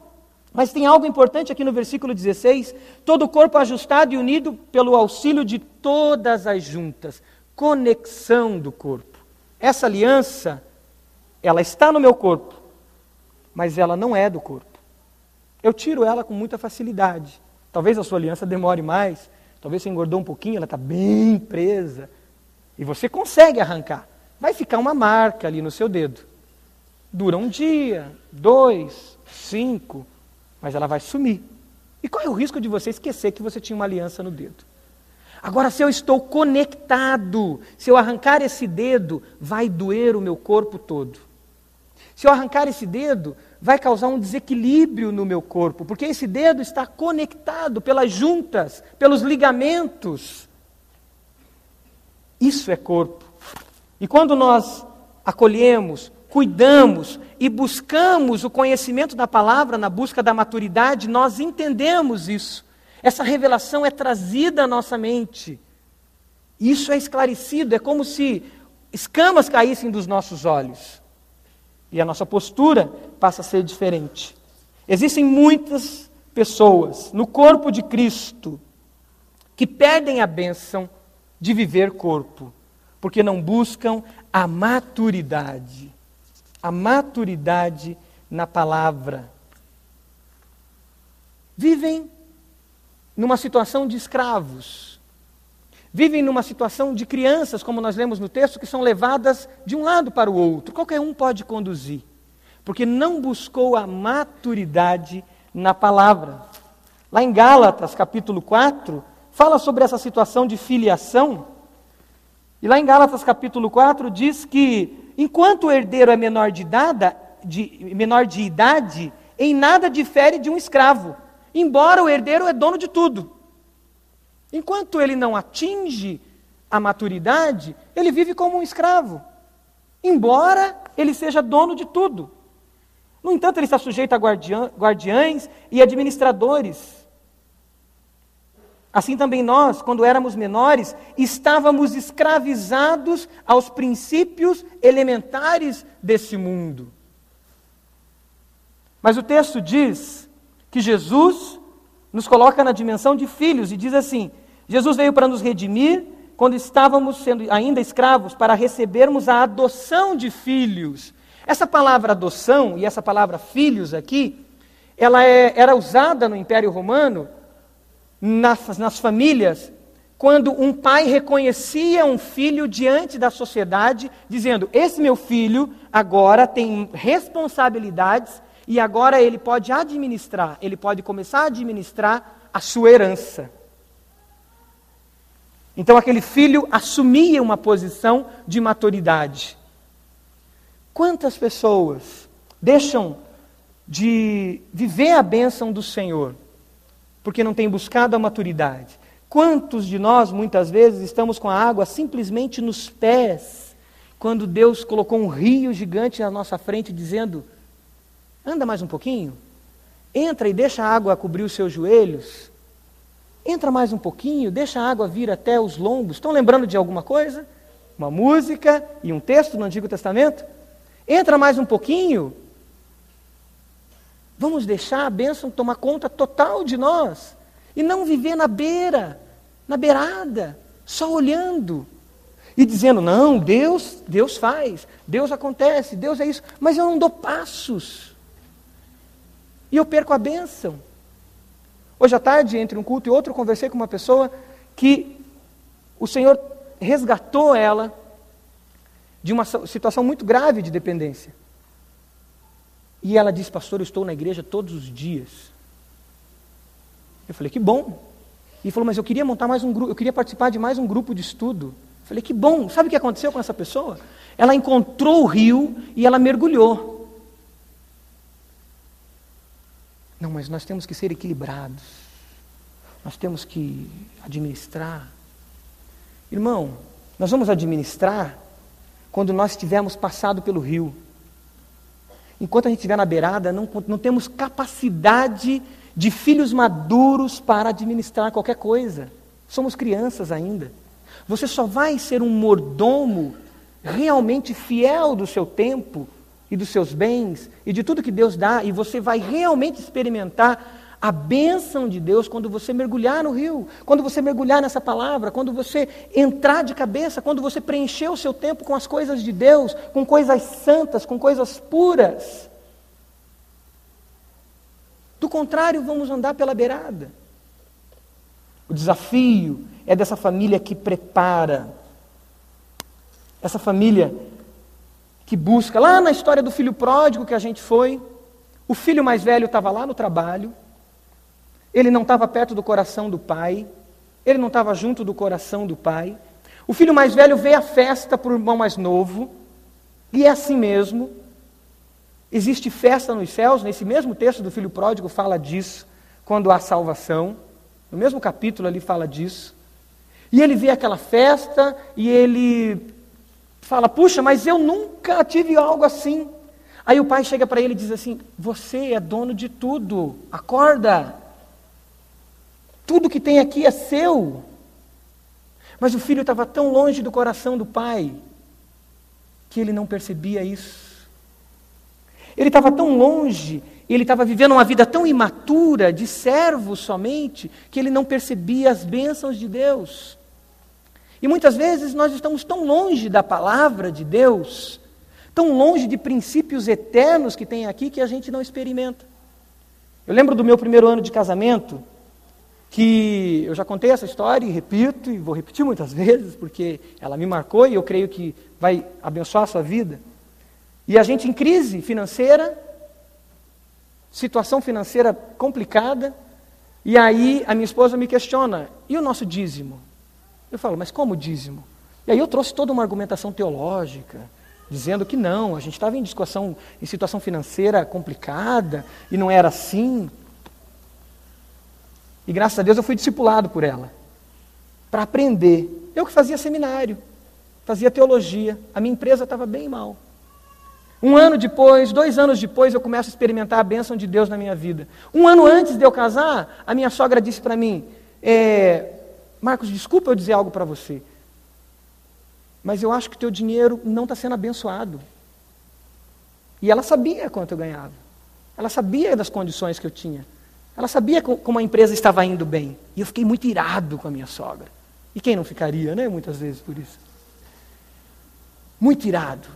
Mas tem algo importante aqui no versículo 16: todo o corpo ajustado e unido pelo auxílio de todas as juntas, conexão do corpo. Essa aliança, ela está no meu corpo, mas ela não é do corpo. Eu tiro ela com muita facilidade. Talvez a sua aliança demore mais, talvez você engordou um pouquinho, ela está bem presa, e você consegue arrancar vai ficar uma marca ali no seu dedo. Dura um dia, dois, cinco, mas ela vai sumir. E qual é o risco de você esquecer que você tinha uma aliança no dedo? Agora, se eu estou conectado, se eu arrancar esse dedo, vai doer o meu corpo todo. Se eu arrancar esse dedo, vai causar um desequilíbrio no meu corpo, porque esse dedo está conectado pelas juntas, pelos ligamentos. Isso é corpo. E quando nós acolhemos, cuidamos e buscamos o conhecimento da palavra na busca da maturidade, nós entendemos isso. Essa revelação é trazida à nossa mente. Isso é esclarecido, é como se escamas caíssem dos nossos olhos. E a nossa postura passa a ser diferente. Existem muitas pessoas no corpo de Cristo que perdem a bênção de viver corpo porque não buscam a maturidade. A maturidade na palavra. vivem numa situação de escravos. Vivem numa situação de crianças, como nós lemos no texto, que são levadas de um lado para o outro. Qualquer um pode conduzir, porque não buscou a maturidade na palavra. Lá em Gálatas, capítulo 4, fala sobre essa situação de filiação. E lá em Gálatas, capítulo 4, diz que enquanto o herdeiro é menor de, idade, de, menor de idade, em nada difere de um escravo, embora o herdeiro é dono de tudo. Enquanto ele não atinge a maturidade, ele vive como um escravo, embora ele seja dono de tudo. No entanto, ele está sujeito a guardiã, guardiães e administradores. Assim também nós, quando éramos menores, estávamos escravizados aos princípios elementares desse mundo. Mas o texto diz que Jesus nos coloca na dimensão de filhos e diz assim: Jesus veio para nos redimir quando estávamos sendo ainda escravos, para recebermos a adoção de filhos. Essa palavra adoção e essa palavra filhos aqui, ela é, era usada no Império Romano nas, nas famílias quando um pai reconhecia um filho diante da sociedade, dizendo: Esse meu filho agora tem responsabilidades e agora ele pode administrar, ele pode começar a administrar a sua herança. Então aquele filho assumia uma posição de maturidade. Quantas pessoas deixam de viver a bênção do Senhor porque não têm buscado a maturidade? Quantos de nós, muitas vezes, estamos com a água simplesmente nos pés, quando Deus colocou um rio gigante na nossa frente, dizendo: Anda mais um pouquinho. Entra e deixa a água cobrir os seus joelhos. Entra mais um pouquinho, deixa a água vir até os lombos. Estão lembrando de alguma coisa? Uma música e um texto no Antigo Testamento? Entra mais um pouquinho. Vamos deixar a bênção tomar conta total de nós. E não viver na beira, na beirada, só olhando. E dizendo, não, Deus, Deus faz, Deus acontece, Deus é isso, mas eu não dou passos. E eu perco a bênção. Hoje à tarde, entre um culto e outro, conversei com uma pessoa que o Senhor resgatou ela de uma situação muito grave de dependência. E ela disse, pastor, eu estou na igreja todos os dias. Eu falei, que bom. E falou, mas eu queria montar mais um grupo, eu queria participar de mais um grupo de estudo. Eu falei, que bom. Sabe o que aconteceu com essa pessoa? Ela encontrou o rio e ela mergulhou. Não, mas nós temos que ser equilibrados. Nós temos que administrar. Irmão, nós vamos administrar quando nós tivermos passado pelo rio. Enquanto a gente estiver na beirada, não, não temos capacidade de filhos maduros para administrar qualquer coisa. Somos crianças ainda. Você só vai ser um mordomo realmente fiel do seu tempo e dos seus bens e de tudo que Deus dá, e você vai realmente experimentar a bênção de Deus quando você mergulhar no rio, quando você mergulhar nessa palavra, quando você entrar de cabeça, quando você preencher o seu tempo com as coisas de Deus, com coisas santas, com coisas puras. Do contrário, vamos andar pela beirada. O desafio é dessa família que prepara, essa família que busca. Lá na história do filho pródigo que a gente foi, o filho mais velho estava lá no trabalho, ele não estava perto do coração do pai, ele não estava junto do coração do pai. O filho mais velho vê a festa para o irmão mais novo, e é assim mesmo. Existe festa nos céus, nesse mesmo texto do filho pródigo fala disso, quando há salvação. No mesmo capítulo ali fala disso. E ele vê aquela festa e ele fala: Puxa, mas eu nunca tive algo assim. Aí o pai chega para ele e diz assim: Você é dono de tudo, acorda. Tudo que tem aqui é seu. Mas o filho estava tão longe do coração do pai que ele não percebia isso. Ele estava tão longe, ele estava vivendo uma vida tão imatura, de servo somente, que ele não percebia as bênçãos de Deus. E muitas vezes nós estamos tão longe da palavra de Deus, tão longe de princípios eternos que tem aqui, que a gente não experimenta. Eu lembro do meu primeiro ano de casamento, que eu já contei essa história e repito, e vou repetir muitas vezes, porque ela me marcou e eu creio que vai abençoar a sua vida. E a gente em crise financeira, situação financeira complicada, e aí a minha esposa me questiona: e o nosso dízimo? Eu falo, mas como dízimo? E aí eu trouxe toda uma argumentação teológica, dizendo que não, a gente estava em discussão, em situação financeira complicada, e não era assim. E graças a Deus eu fui discipulado por ela, para aprender. Eu que fazia seminário, fazia teologia, a minha empresa estava bem mal. Um ano depois, dois anos depois, eu começo a experimentar a bênção de Deus na minha vida. Um ano antes de eu casar, a minha sogra disse para mim: é, Marcos, desculpa eu dizer algo para você, mas eu acho que o teu dinheiro não está sendo abençoado. E ela sabia quanto eu ganhava. Ela sabia das condições que eu tinha. Ela sabia como a empresa estava indo bem. E eu fiquei muito irado com a minha sogra. E quem não ficaria, né? Muitas vezes por isso. Muito irado.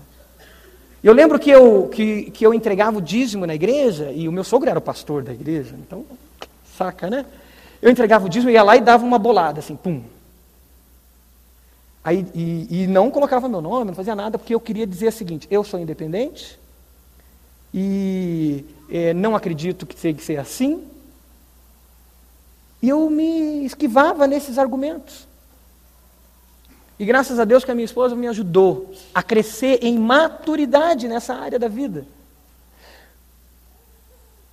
Eu lembro que eu, que, que eu entregava o dízimo na igreja, e o meu sogro era o pastor da igreja, então, saca, né? Eu entregava o dízimo, ia lá e dava uma bolada, assim, pum. Aí, e, e não colocava meu nome, não fazia nada, porque eu queria dizer o seguinte: eu sou independente, e é, não acredito que tenha que ser assim. E eu me esquivava nesses argumentos. E graças a Deus que a minha esposa me ajudou a crescer em maturidade nessa área da vida.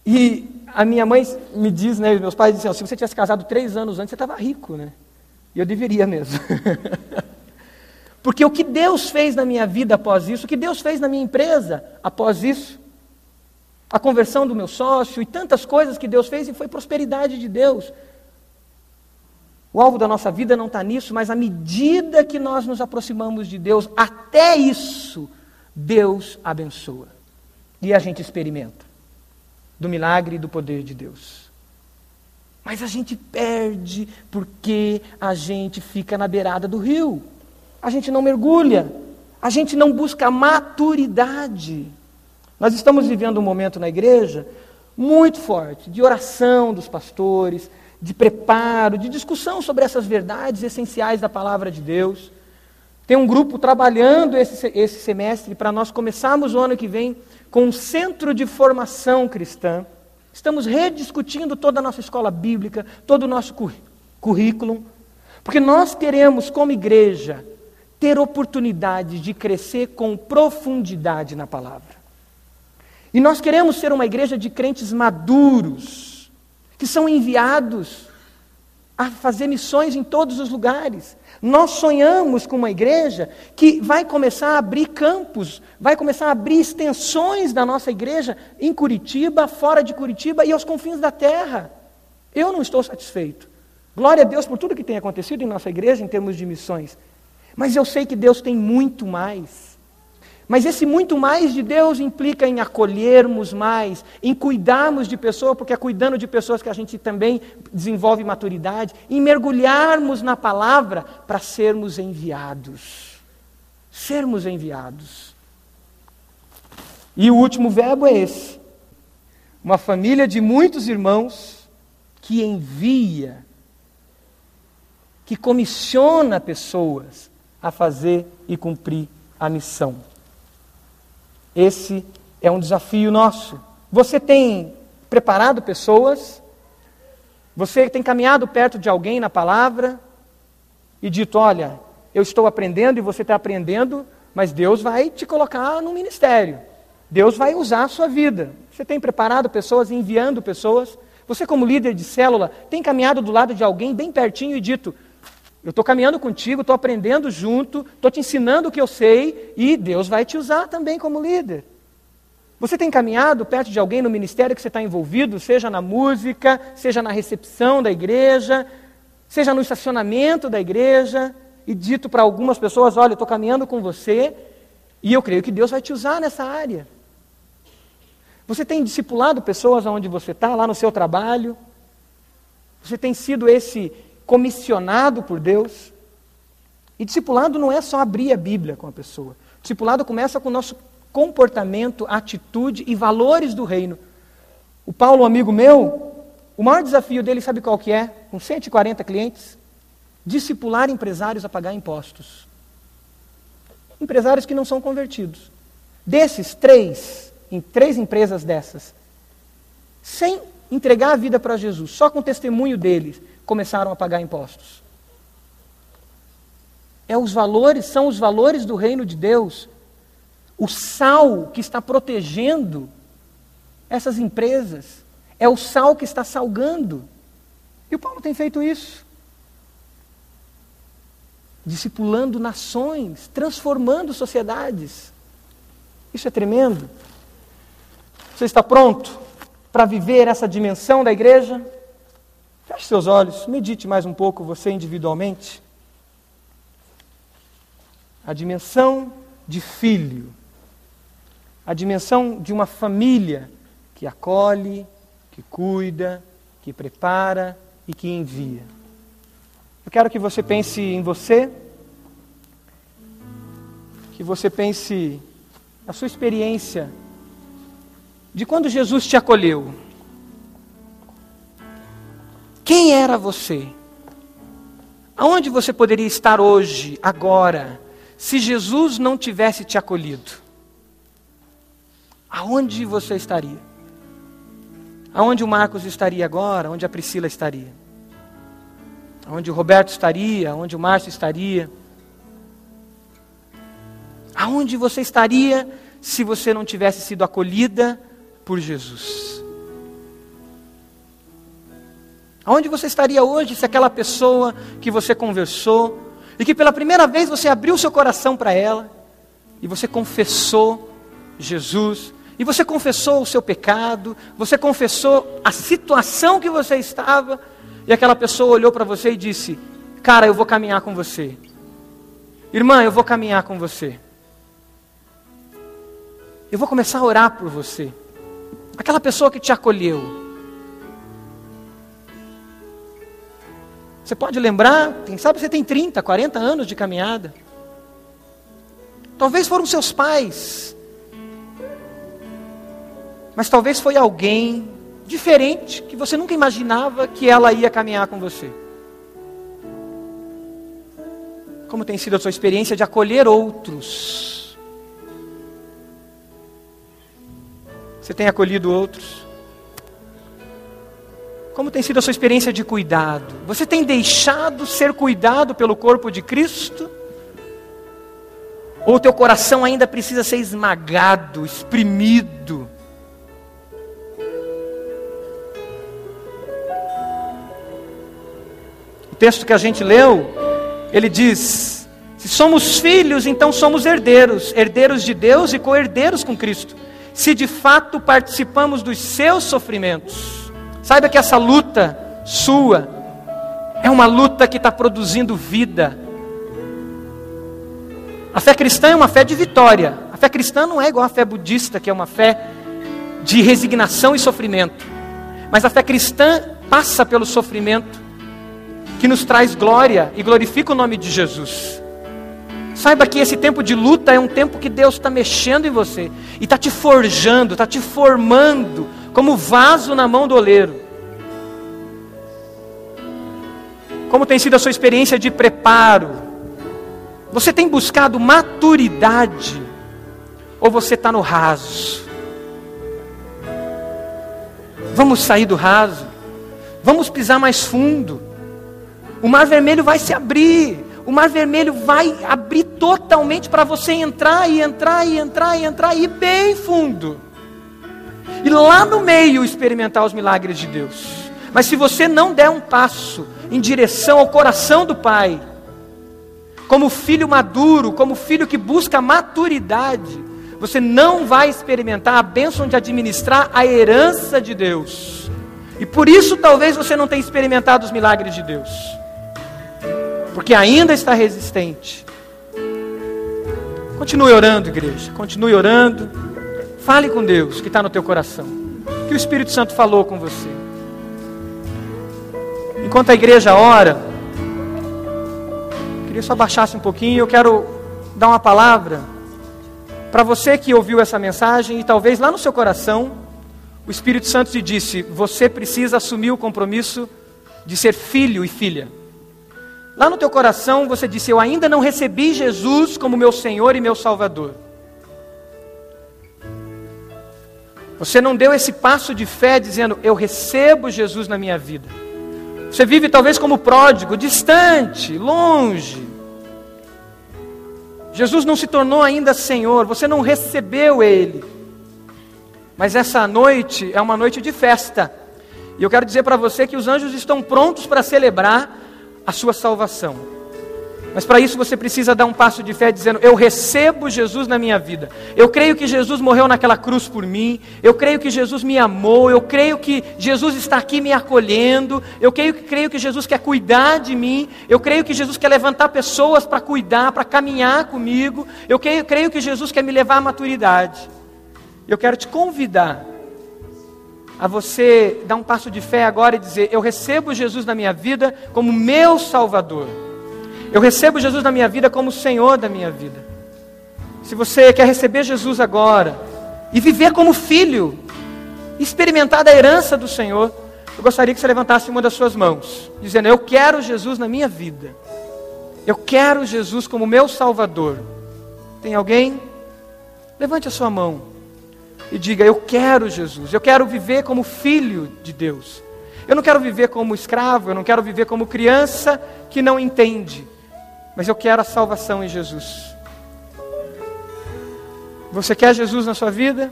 E a minha mãe me diz, né, meus pais dizem, se você tivesse casado três anos antes, você estava rico, né? E eu deveria mesmo. Porque o que Deus fez na minha vida após isso, o que Deus fez na minha empresa após isso, a conversão do meu sócio e tantas coisas que Deus fez e foi prosperidade de Deus. O alvo da nossa vida não está nisso, mas à medida que nós nos aproximamos de Deus, até isso, Deus abençoa. E a gente experimenta do milagre e do poder de Deus. Mas a gente perde porque a gente fica na beirada do rio. A gente não mergulha. A gente não busca maturidade. Nós estamos vivendo um momento na igreja muito forte de oração dos pastores, de preparo, de discussão sobre essas verdades essenciais da palavra de Deus. Tem um grupo trabalhando esse, esse semestre para nós começarmos o ano que vem com um centro de formação cristã. Estamos rediscutindo toda a nossa escola bíblica, todo o nosso currículo, porque nós queremos, como igreja, ter oportunidade de crescer com profundidade na palavra. E nós queremos ser uma igreja de crentes maduros, que são enviados a fazer missões em todos os lugares. Nós sonhamos com uma igreja que vai começar a abrir campos, vai começar a abrir extensões da nossa igreja em Curitiba, fora de Curitiba e aos confins da terra. Eu não estou satisfeito. Glória a Deus por tudo que tem acontecido em nossa igreja em termos de missões. Mas eu sei que Deus tem muito mais. Mas esse muito mais de Deus implica em acolhermos mais, em cuidarmos de pessoas, porque é cuidando de pessoas que a gente também desenvolve maturidade, em mergulharmos na palavra para sermos enviados. Sermos enviados. E o último verbo é esse: uma família de muitos irmãos que envia, que comissiona pessoas a fazer e cumprir a missão. Esse é um desafio nosso. Você tem preparado pessoas? Você tem caminhado perto de alguém na palavra e dito: Olha, eu estou aprendendo e você está aprendendo, mas Deus vai te colocar no ministério. Deus vai usar a sua vida. Você tem preparado pessoas, enviando pessoas? Você, como líder de célula, tem caminhado do lado de alguém bem pertinho e dito: eu estou caminhando contigo, estou aprendendo junto, estou te ensinando o que eu sei e Deus vai te usar também como líder. Você tem caminhado perto de alguém no ministério que você está envolvido, seja na música, seja na recepção da igreja, seja no estacionamento da igreja, e dito para algumas pessoas: Olha, eu estou caminhando com você e eu creio que Deus vai te usar nessa área. Você tem discipulado pessoas onde você está, lá no seu trabalho? Você tem sido esse comissionado por Deus. E discipulado não é só abrir a Bíblia com a pessoa. Discipulado começa com o nosso comportamento, atitude e valores do reino. O Paulo, um amigo meu, o maior desafio dele, sabe qual que é? Com 140 clientes, discipular empresários a pagar impostos. Empresários que não são convertidos. Desses, três, em três empresas dessas, sem entregar a vida para Jesus, só com o testemunho deles, começaram a pagar impostos. É os valores, são os valores do reino de Deus, o sal que está protegendo essas empresas, é o sal que está salgando. E o Paulo tem feito isso. Discipulando nações, transformando sociedades. Isso é tremendo. Você está pronto para viver essa dimensão da igreja? Feche seus olhos, medite mais um pouco você individualmente. A dimensão de filho, a dimensão de uma família que acolhe, que cuida, que prepara e que envia. Eu quero que você pense em você, que você pense na sua experiência de quando Jesus te acolheu. Quem era você? Aonde você poderia estar hoje, agora, se Jesus não tivesse te acolhido? Aonde você estaria? Aonde o Marcos estaria agora? Onde a Priscila estaria? Onde o Roberto estaria? Onde o Márcio estaria? Aonde você estaria se você não tivesse sido acolhida por Jesus? Aonde você estaria hoje se aquela pessoa que você conversou e que pela primeira vez você abriu seu coração para ela e você confessou Jesus e você confessou o seu pecado, você confessou a situação que você estava e aquela pessoa olhou para você e disse: Cara, eu vou caminhar com você. Irmã, eu vou caminhar com você. Eu vou começar a orar por você. Aquela pessoa que te acolheu, Você pode lembrar, quem sabe você tem 30, 40 anos de caminhada. Talvez foram seus pais. Mas talvez foi alguém diferente que você nunca imaginava que ela ia caminhar com você. Como tem sido a sua experiência de acolher outros? Você tem acolhido outros? Como tem sido a sua experiência de cuidado? Você tem deixado ser cuidado pelo corpo de Cristo? Ou o teu coração ainda precisa ser esmagado, exprimido? O texto que a gente leu, ele diz: se somos filhos, então somos herdeiros, herdeiros de Deus e co-herdeiros com Cristo, se de fato participamos dos seus sofrimentos Saiba que essa luta sua é uma luta que está produzindo vida. A fé cristã é uma fé de vitória. A fé cristã não é igual à fé budista, que é uma fé de resignação e sofrimento. Mas a fé cristã passa pelo sofrimento, que nos traz glória e glorifica o nome de Jesus. Saiba que esse tempo de luta é um tempo que Deus está mexendo em você e está te forjando, está te formando como vaso na mão do oleiro. Como tem sido a sua experiência de preparo? Você tem buscado maturidade? Ou você está no raso? Vamos sair do raso? Vamos pisar mais fundo? O mar vermelho vai se abrir. O mar vermelho vai abrir totalmente para você entrar e entrar e entrar e entrar e ir bem fundo e lá no meio experimentar os milagres de Deus. Mas se você não der um passo em direção ao coração do Pai, como filho maduro, como filho que busca maturidade, você não vai experimentar a bênção de administrar a herança de Deus. E por isso talvez você não tenha experimentado os milagres de Deus. Porque ainda está resistente. Continue orando, igreja. Continue orando. Fale com Deus que está no teu coração. Que o Espírito Santo falou com você. Enquanto a igreja ora, queria só baixasse um pouquinho. Eu quero dar uma palavra para você que ouviu essa mensagem e talvez lá no seu coração o Espírito Santo te disse: você precisa assumir o compromisso de ser filho e filha. Lá no teu coração você disse: Eu ainda não recebi Jesus como meu Senhor e meu Salvador. Você não deu esse passo de fé dizendo: Eu recebo Jesus na minha vida. Você vive talvez como pródigo, distante, longe. Jesus não se tornou ainda Senhor, você não recebeu Ele. Mas essa noite é uma noite de festa. E eu quero dizer para você que os anjos estão prontos para celebrar a sua salvação. Mas para isso você precisa dar um passo de fé dizendo: Eu recebo Jesus na minha vida. Eu creio que Jesus morreu naquela cruz por mim. Eu creio que Jesus me amou. Eu creio que Jesus está aqui me acolhendo. Eu creio, creio que Jesus quer cuidar de mim. Eu creio que Jesus quer levantar pessoas para cuidar, para caminhar comigo. Eu creio, creio que Jesus quer me levar à maturidade. Eu quero te convidar a você dar um passo de fé agora e dizer: Eu recebo Jesus na minha vida como meu Salvador. Eu recebo Jesus na minha vida como Senhor da minha vida. Se você quer receber Jesus agora e viver como filho, experimentar da herança do Senhor, eu gostaria que você levantasse uma das suas mãos, dizendo: Eu quero Jesus na minha vida. Eu quero Jesus como meu Salvador. Tem alguém? Levante a sua mão e diga: Eu quero Jesus. Eu quero viver como filho de Deus. Eu não quero viver como escravo, eu não quero viver como criança que não entende mas eu quero a salvação em Jesus. Você quer Jesus na sua vida?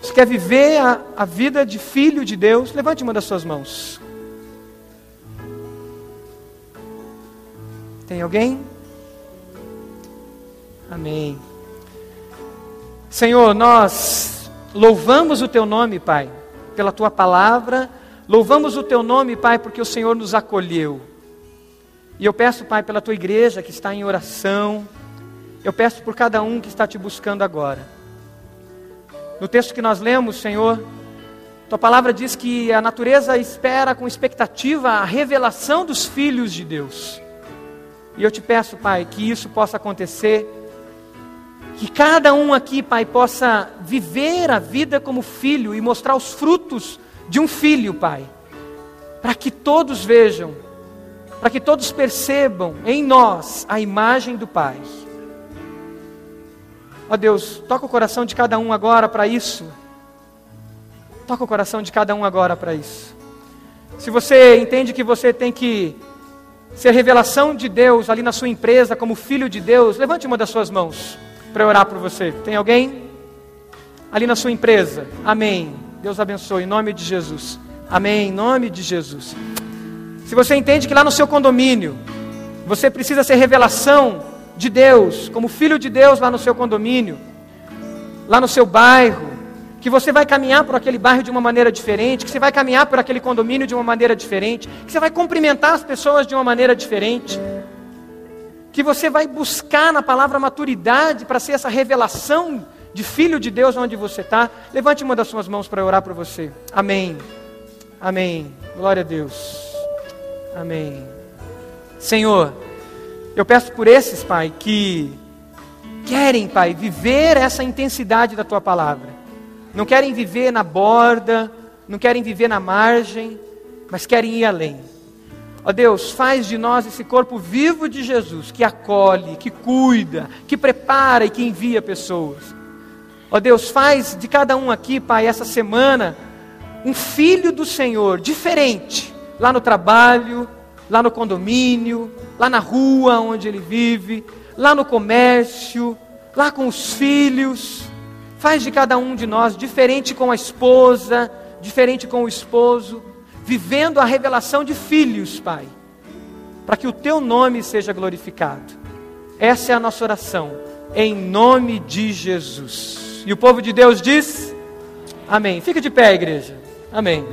Você quer viver a, a vida de filho de Deus? Levante uma das suas mãos. Tem alguém? Amém. Senhor, nós louvamos o Teu nome, Pai, pela Tua palavra, louvamos o Teu nome, Pai, porque o Senhor nos acolheu. E eu peço, Pai, pela tua igreja que está em oração. Eu peço por cada um que está te buscando agora. No texto que nós lemos, Senhor, tua palavra diz que a natureza espera com expectativa a revelação dos filhos de Deus. E eu te peço, Pai, que isso possa acontecer. Que cada um aqui, Pai, possa viver a vida como filho e mostrar os frutos de um filho, Pai. Para que todos vejam para que todos percebam em nós a imagem do Pai. Ó Deus, toca o coração de cada um agora para isso. Toca o coração de cada um agora para isso. Se você entende que você tem que ser revelação de Deus ali na sua empresa, como filho de Deus, levante uma das suas mãos para orar por você. Tem alguém? Ali na sua empresa. Amém. Deus abençoe. Em nome de Jesus. Amém. Em nome de Jesus. Se você entende que lá no seu condomínio você precisa ser revelação de Deus, como filho de Deus lá no seu condomínio, lá no seu bairro, que você vai caminhar por aquele bairro de uma maneira diferente, que você vai caminhar por aquele condomínio de uma maneira diferente, que você vai cumprimentar as pessoas de uma maneira diferente, que você vai buscar na palavra maturidade para ser essa revelação de filho de Deus onde você está. Levante uma das suas mãos para orar por você. Amém. Amém. Glória a Deus. Amém. Senhor, eu peço por esses, Pai, que querem, Pai, viver essa intensidade da tua palavra. Não querem viver na borda, não querem viver na margem, mas querem ir além. Ó Deus, faz de nós esse corpo vivo de Jesus, que acolhe, que cuida, que prepara e que envia pessoas. Ó Deus, faz de cada um aqui, Pai, essa semana, um filho do Senhor, diferente, lá no trabalho, lá no condomínio, lá na rua onde ele vive, lá no comércio, lá com os filhos. Faz de cada um de nós diferente com a esposa, diferente com o esposo, vivendo a revelação de filhos, Pai, para que o teu nome seja glorificado. Essa é a nossa oração, em nome de Jesus. E o povo de Deus diz: Amém. Fica de pé, igreja. Amém.